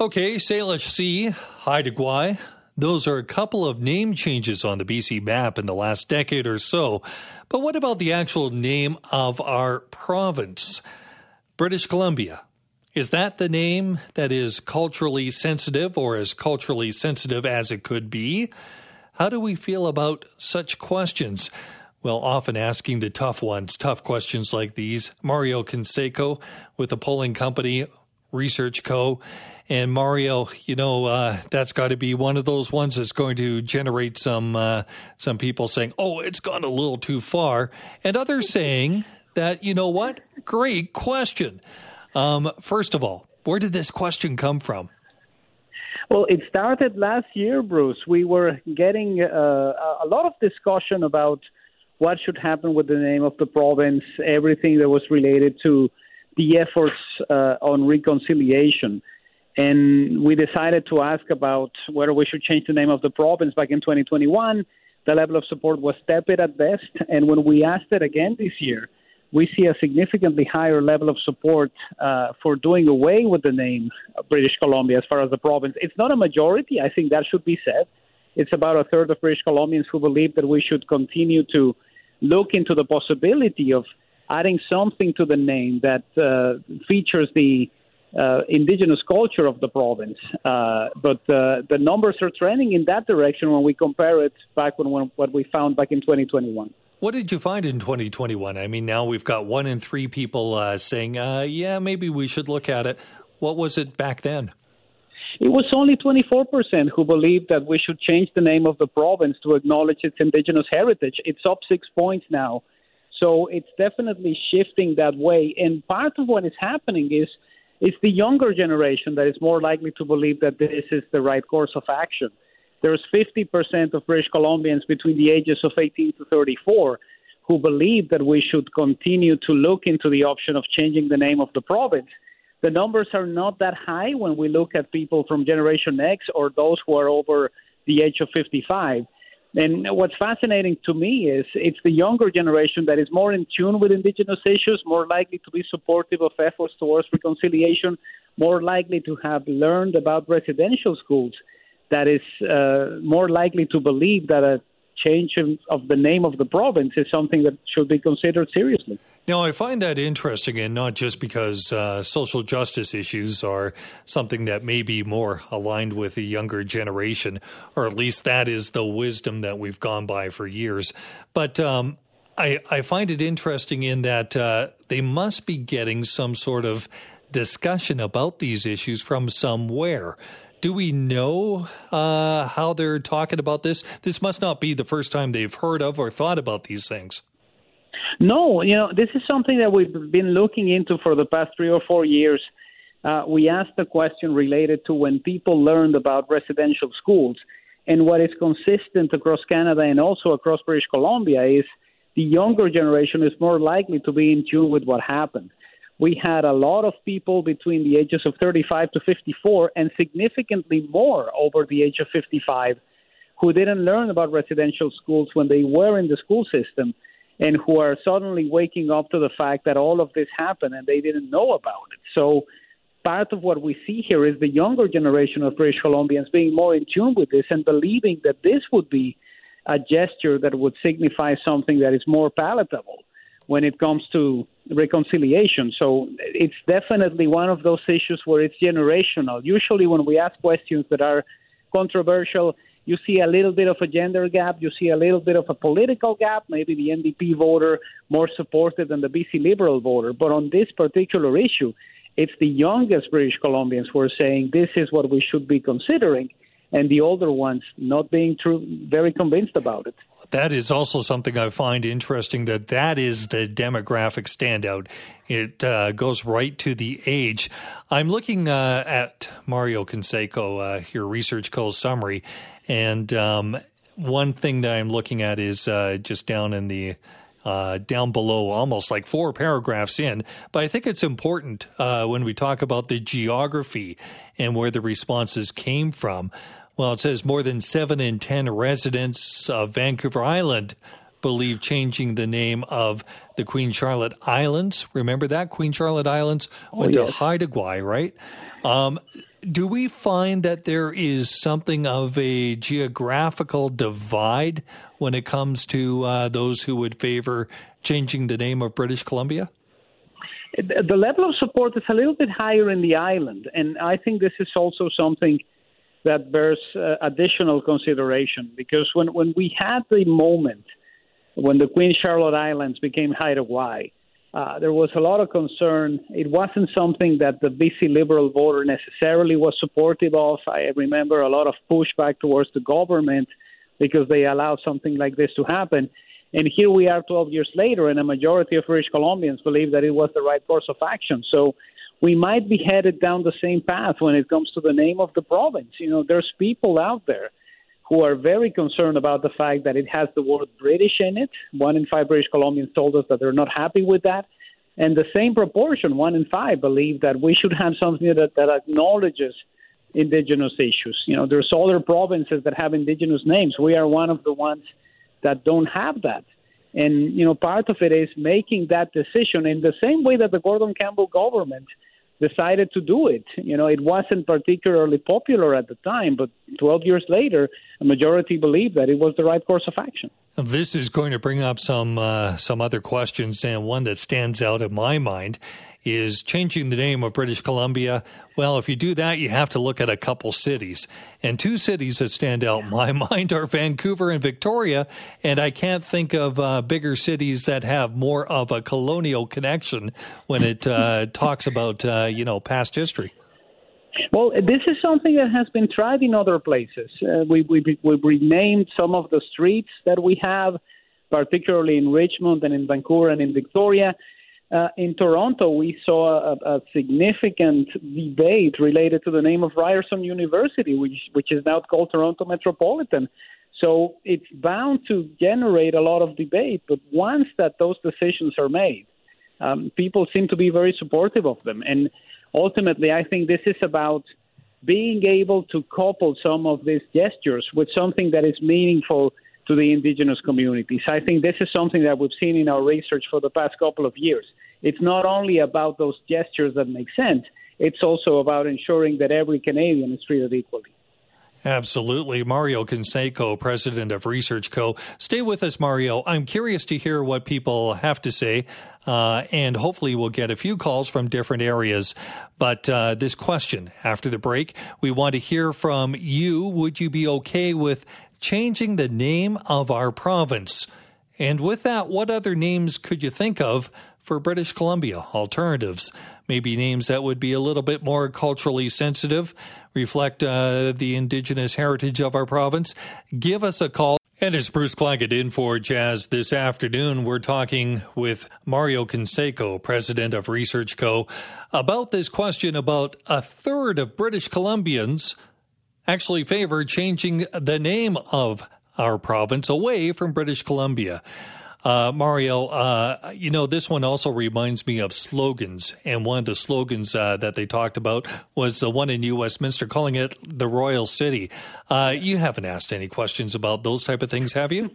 Okay, Salish Sea, Haida Gwaii. Those are a couple of name changes on the BC map in the last decade or so. But what about the actual name of our province? British Columbia. Is that the name that is culturally sensitive or as culturally sensitive as it could be? How do we feel about such questions? Well, often asking the tough ones, tough questions like these. Mario Canseco with the polling company Research Co. And Mario, you know, uh, that's got to be one of those ones that's going to generate some uh, some people saying, "Oh, it's gone a little too far," and others saying that, you know what, great question. Um, first of all, where did this question come from? Well, it started last year, Bruce. We were getting uh, a lot of discussion about what should happen with the name of the province, everything that was related to the efforts uh, on reconciliation. And we decided to ask about whether we should change the name of the province back in 2021. The level of support was tepid at best. And when we asked it again this year, we see a significantly higher level of support uh, for doing away with the name British Columbia as far as the province. It's not a majority. I think that should be said. It's about a third of British Columbians who believe that we should continue to look into the possibility of adding something to the name that uh, features the uh, indigenous culture of the province. Uh, but uh, the numbers are trending in that direction when we compare it back when, when what we found back in 2021. What did you find in 2021? I mean, now we've got one in three people uh, saying, uh, yeah, maybe we should look at it. What was it back then? It was only 24% who believed that we should change the name of the province to acknowledge its indigenous heritage. It's up six points now. So it's definitely shifting that way. And part of what is happening is it's the younger generation that is more likely to believe that this is the right course of action. There's 50% of British Columbians between the ages of 18 to 34 who believe that we should continue to look into the option of changing the name of the province. The numbers are not that high when we look at people from Generation X or those who are over the age of 55. And what's fascinating to me is it's the younger generation that is more in tune with indigenous issues, more likely to be supportive of efforts towards reconciliation, more likely to have learned about residential schools, that is uh, more likely to believe that a change of the name of the province is something that should be considered seriously. Now, I find that interesting, and not just because uh, social justice issues are something that may be more aligned with the younger generation, or at least that is the wisdom that we've gone by for years. But um, I, I, find it interesting in that uh, they must be getting some sort of discussion about these issues from somewhere. Do we know uh, how they're talking about this? This must not be the first time they've heard of or thought about these things. No, you know, this is something that we've been looking into for the past three or four years. Uh, we asked a question related to when people learned about residential schools. And what is consistent across Canada and also across British Columbia is the younger generation is more likely to be in tune with what happened. We had a lot of people between the ages of 35 to 54 and significantly more over the age of 55 who didn't learn about residential schools when they were in the school system and who are suddenly waking up to the fact that all of this happened and they didn't know about it. So part of what we see here is the younger generation of British Columbians being more in tune with this and believing that this would be a gesture that would signify something that is more palatable when it comes to reconciliation. So it's definitely one of those issues where it's generational. Usually, when we ask questions that are controversial, you see a little bit of a gender gap, you see a little bit of a political gap, maybe the NDP voter more supported than the BC Liberal voter. But on this particular issue, it's the youngest British Columbians who are saying this is what we should be considering. And the older ones not being true, very convinced about it. That is also something I find interesting that that is the demographic standout. It uh, goes right to the age. I'm looking uh, at Mario Canseco, uh, your Research Co summary, and um, one thing that I'm looking at is uh, just down in the uh, down below, almost like four paragraphs in. But I think it's important uh, when we talk about the geography and where the responses came from. Well, it says more than seven in 10 residents of Vancouver Island believe changing the name of the Queen Charlotte Islands. Remember that? Queen Charlotte Islands went oh, yes. to Haida Gwaii, right? Um, do we find that there is something of a geographical divide when it comes to uh, those who would favor changing the name of British Columbia? The level of support is a little bit higher in the island, and I think this is also something that bears uh, additional consideration because when, when we had the moment when the Queen Charlotte Islands became Haida Gwaii, uh, there was a lot of concern. It wasn't something that the BC Liberal voter necessarily was supportive of. I remember a lot of pushback towards the government because they allowed something like this to happen. And here we are 12 years later, and a majority of British Columbians believe that it was the right course of action. So we might be headed down the same path when it comes to the name of the province. You know, there's people out there who are very concerned about the fact that it has the word British in it. One in five British Columbians told us that they're not happy with that. And the same proportion, one in five, believe that we should have something that, that acknowledges indigenous issues. You know, there's other provinces that have indigenous names. We are one of the ones that don't have that. And, you know, part of it is making that decision in the same way that the Gordon Campbell government – decided to do it. You know, it wasn't particularly popular at the time, but 12 years later, a majority believed that it was the right course of action. This is going to bring up some uh, some other questions, and one that stands out in my mind is changing the name of British Columbia. Well, if you do that, you have to look at a couple cities. And two cities that stand out in my mind are Vancouver and Victoria. And I can't think of uh, bigger cities that have more of a colonial connection when it uh, talks about, uh, you know, past history. Well, this is something that has been tried in other places. Uh, we, we, we've renamed some of the streets that we have, particularly in Richmond and in Vancouver and in Victoria. Uh, in Toronto, we saw a, a, significant debate related to the name of Ryerson University, which, which is now called Toronto Metropolitan. So it's bound to generate a lot of debate, but once that those decisions are made, um, people seem to be very supportive of them. And ultimately, I think this is about being able to couple some of these gestures with something that is meaningful to the indigenous communities. I think this is something that we've seen in our research for the past couple of years. It's not only about those gestures that make sense, it's also about ensuring that every Canadian is treated equally. Absolutely. Mario Canseco, president of Research Co. Stay with us, Mario. I'm curious to hear what people have to say, uh, and hopefully we'll get a few calls from different areas. But uh, this question after the break, we want to hear from you. Would you be okay with changing the name of our province? And with that, what other names could you think of for British Columbia? Alternatives, maybe names that would be a little bit more culturally sensitive, reflect uh, the indigenous heritage of our province. Give us a call. And it's Bruce Claggett in for Jas this afternoon. We're talking with Mario Canseco, president of Research Co., about this question about a third of British Columbians actually favor changing the name of our province away from British Columbia. Uh, Mario, uh, you know, this one also reminds me of slogans. And one of the slogans uh, that they talked about was the one in New Westminster calling it the Royal City. Uh, you haven't asked any questions about those type of things, have you?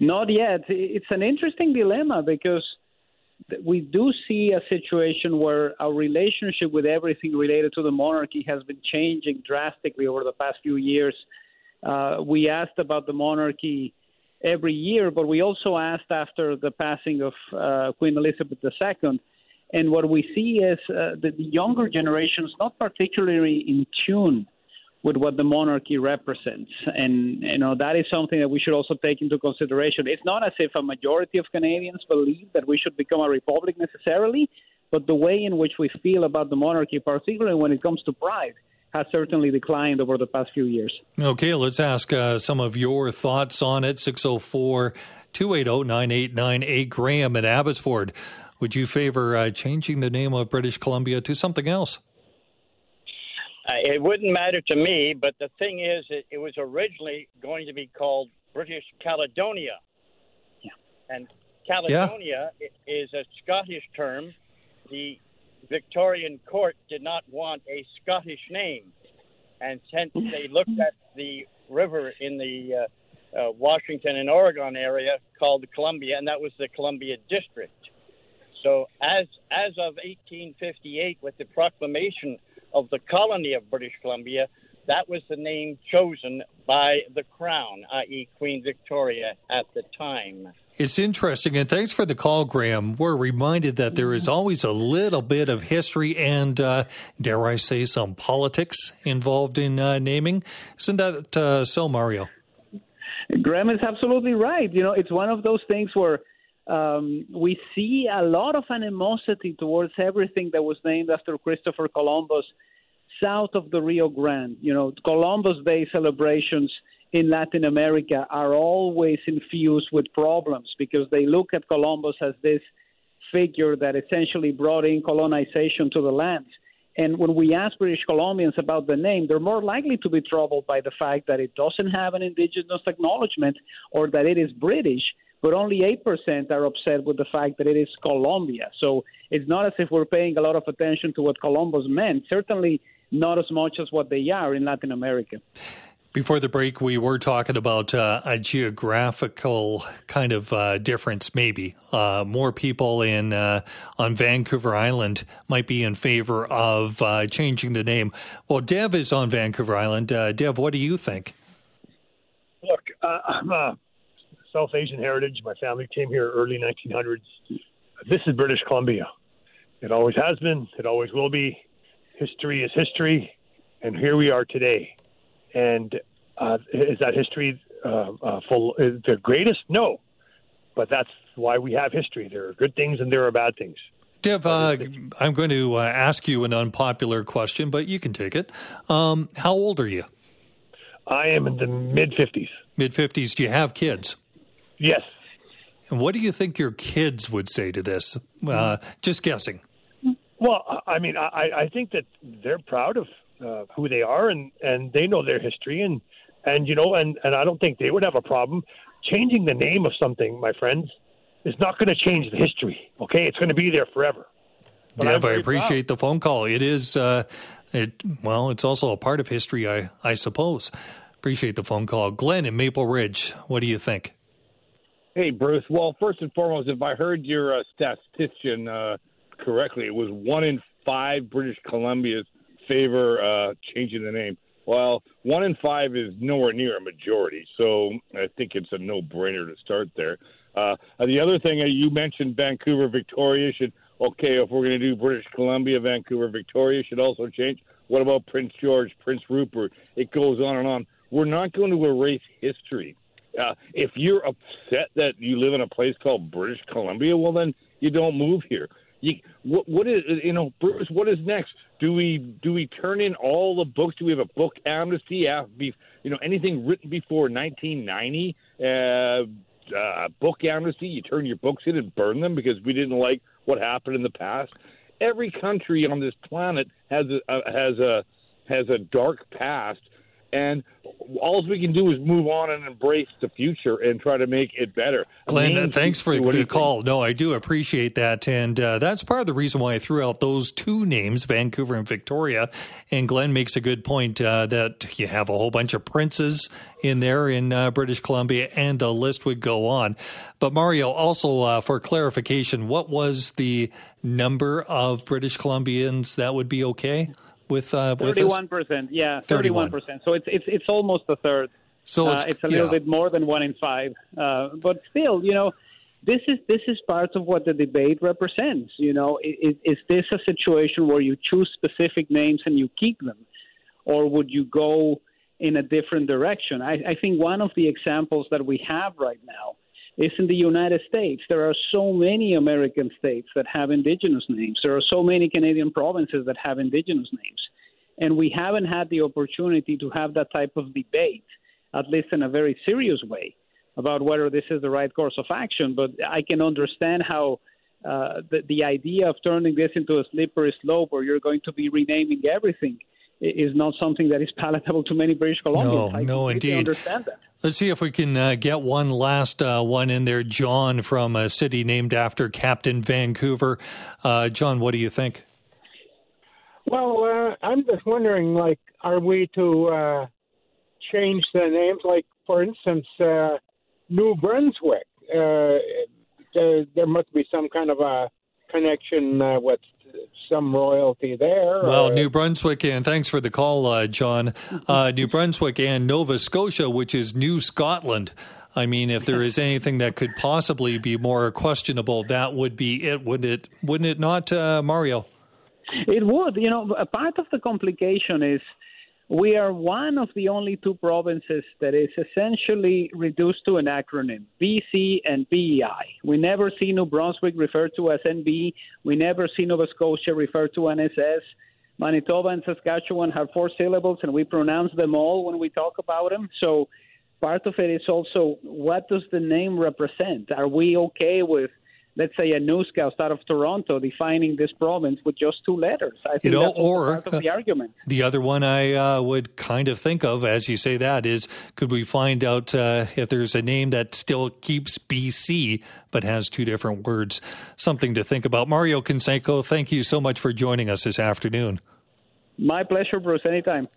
Not yet. It's an interesting dilemma because we do see a situation where our relationship with everything related to the monarchy has been changing drastically over the past few years. Uh, we asked about the monarchy every year, but we also asked after the passing of uh, Queen Elizabeth II. And what we see is uh, that the younger generation is not particularly in tune with what the monarchy represents. And, you know, that is something that we should also take into consideration. It's not as if a majority of Canadians believe that we should become a republic necessarily, but the way in which we feel about the monarchy, particularly when it comes to pride, has certainly declined over the past few years. Okay, let's ask uh, some of your thoughts on it. 604 280 9898. Graham at Abbotsford. Would you favor uh, changing the name of British Columbia to something else? Uh, it wouldn't matter to me, but the thing is, it, it was originally going to be called British Caledonia. Yeah. And Caledonia yeah. is a Scottish term. The Victorian court did not want a Scottish name. And since they looked at the river in the uh, uh, Washington and Oregon area called the Columbia, and that was the Columbia District. So, as as of 1858, with the proclamation of the colony of British Columbia, that was the name chosen by the Crown, i.e., Queen Victoria at the time. It's interesting, and thanks for the call, Graham. We're reminded that there is always a little bit of history and, uh, dare I say, some politics involved in uh, naming. Isn't that uh, so, Mario? Graham is absolutely right. You know, it's one of those things where um, we see a lot of animosity towards everything that was named after Christopher Columbus south of the Rio Grande. You know, Columbus Day celebrations in Latin America are always infused with problems because they look at Columbus as this figure that essentially brought in colonization to the land. And when we ask British Columbians about the name, they're more likely to be troubled by the fact that it doesn't have an indigenous acknowledgement or that it is British, but only 8% are upset with the fact that it is Columbia. So it's not as if we're paying a lot of attention to what Columbus meant. Certainly, not as much as what they are in Latin America. Before the break, we were talking about uh, a geographical kind of uh, difference. Maybe uh, more people in uh, on Vancouver Island might be in favor of uh, changing the name. Well, Dev is on Vancouver Island. Uh, Dev, what do you think? Look, I'm a South Asian heritage. My family came here early 1900s. This is British Columbia. It always has been. It always will be history is history, and here we are today. And uh, is that history uh, uh, full the greatest? No, but that's why we have history. There are good things and there are bad things. Dev, uh, I'm going to uh, ask you an unpopular question, but you can take it. Um, how old are you? I am in the mid 50s. Mid 50s. Do you have kids? Yes. And what do you think your kids would say to this? Uh, just guessing. Well, I mean, I, I think that they're proud of uh, who they are, and and they know their history, and and you know, and and I don't think they would have a problem changing the name of something, my friends. Is not going to change the history. Okay, it's going to be there forever. But Dev, I appreciate proud. the phone call. It is, uh, it well, it's also a part of history, I I suppose. Appreciate the phone call, Glenn in Maple Ridge. What do you think? Hey, Bruce. Well, first and foremost, if I heard your uh, statistician uh, correctly, it was one in five British Columbia's favor uh, changing the name. Well, one in five is nowhere near a majority, so I think it's a no-brainer to start there. Uh, the other thing uh, you mentioned, Vancouver, Victoria should okay. If we're going to do British Columbia, Vancouver, Victoria should also change. What about Prince George, Prince Rupert? It goes on and on. We're not going to erase history. Uh, if you're upset that you live in a place called British Columbia, well then you don't move here. You, what, what is you know, Bruce? What is next? Do we do we turn in all the books? Do we have a book amnesty? You know, anything written before 1990? Uh, uh, book amnesty. You turn your books in and burn them because we didn't like what happened in the past. Every country on this planet has a, has a has a dark past and all we can do is move on and embrace the future and try to make it better. Glenn, thanks for the call. Think? No, I do appreciate that, and uh, that's part of the reason why I threw out those two names, Vancouver and Victoria. And Glenn makes a good point uh, that you have a whole bunch of princes in there in uh, British Columbia, and the list would go on. But Mario, also uh, for clarification, what was the number of British Columbians that would be okay? With uh, thirty-one percent. Yeah, thirty-one percent. So it's it's it's almost a third. So it's, uh, it's a little yeah. bit more than one in five. Uh, but still, you know, this is this is part of what the debate represents. You know, is, is this a situation where you choose specific names and you keep them, or would you go in a different direction? I, I think one of the examples that we have right now is in the United States. There are so many American states that have indigenous names. There are so many Canadian provinces that have indigenous names. And we haven't had the opportunity to have that type of debate, at least in a very serious way, about whether this is the right course of action. But I can understand how uh, the, the idea of turning this into a slippery slope where you're going to be renaming everything is not something that is palatable to many British Columbians. No, I no, indeed. Understand that. Let's see if we can uh, get one last uh, one in there. John from a city named after Captain Vancouver. Uh, John, what do you think? Well, uh, I'm just wondering, like, are we to uh, change the names? Like, for instance, uh, New Brunswick. There, there, must be some kind of a connection with some royalty there. Well, New Brunswick, and thanks for the call, uh, John. Uh, New Brunswick and Nova Scotia, which is New Scotland. I mean, if there is anything that could possibly be more questionable, that would be it, wouldn't it? Wouldn't it not, uh, Mario? It would. You know, a part of the complication is we are one of the only two provinces that is essentially reduced to an acronym BC and PEI. We never see New Brunswick referred to as NB. We never see Nova Scotia referred to as NSS. Manitoba and Saskatchewan have four syllables, and we pronounce them all when we talk about them. So part of it is also what does the name represent? Are we okay with let's say a newscast out of Toronto defining this province with just two letters. I think you know, that's or part of the argument. The other one I uh, would kind of think of as you say that is could we find out uh, if there's a name that still keeps BC but has two different words? Something to think about. Mario Canseco, thank you so much for joining us this afternoon. My pleasure, Bruce. Anytime.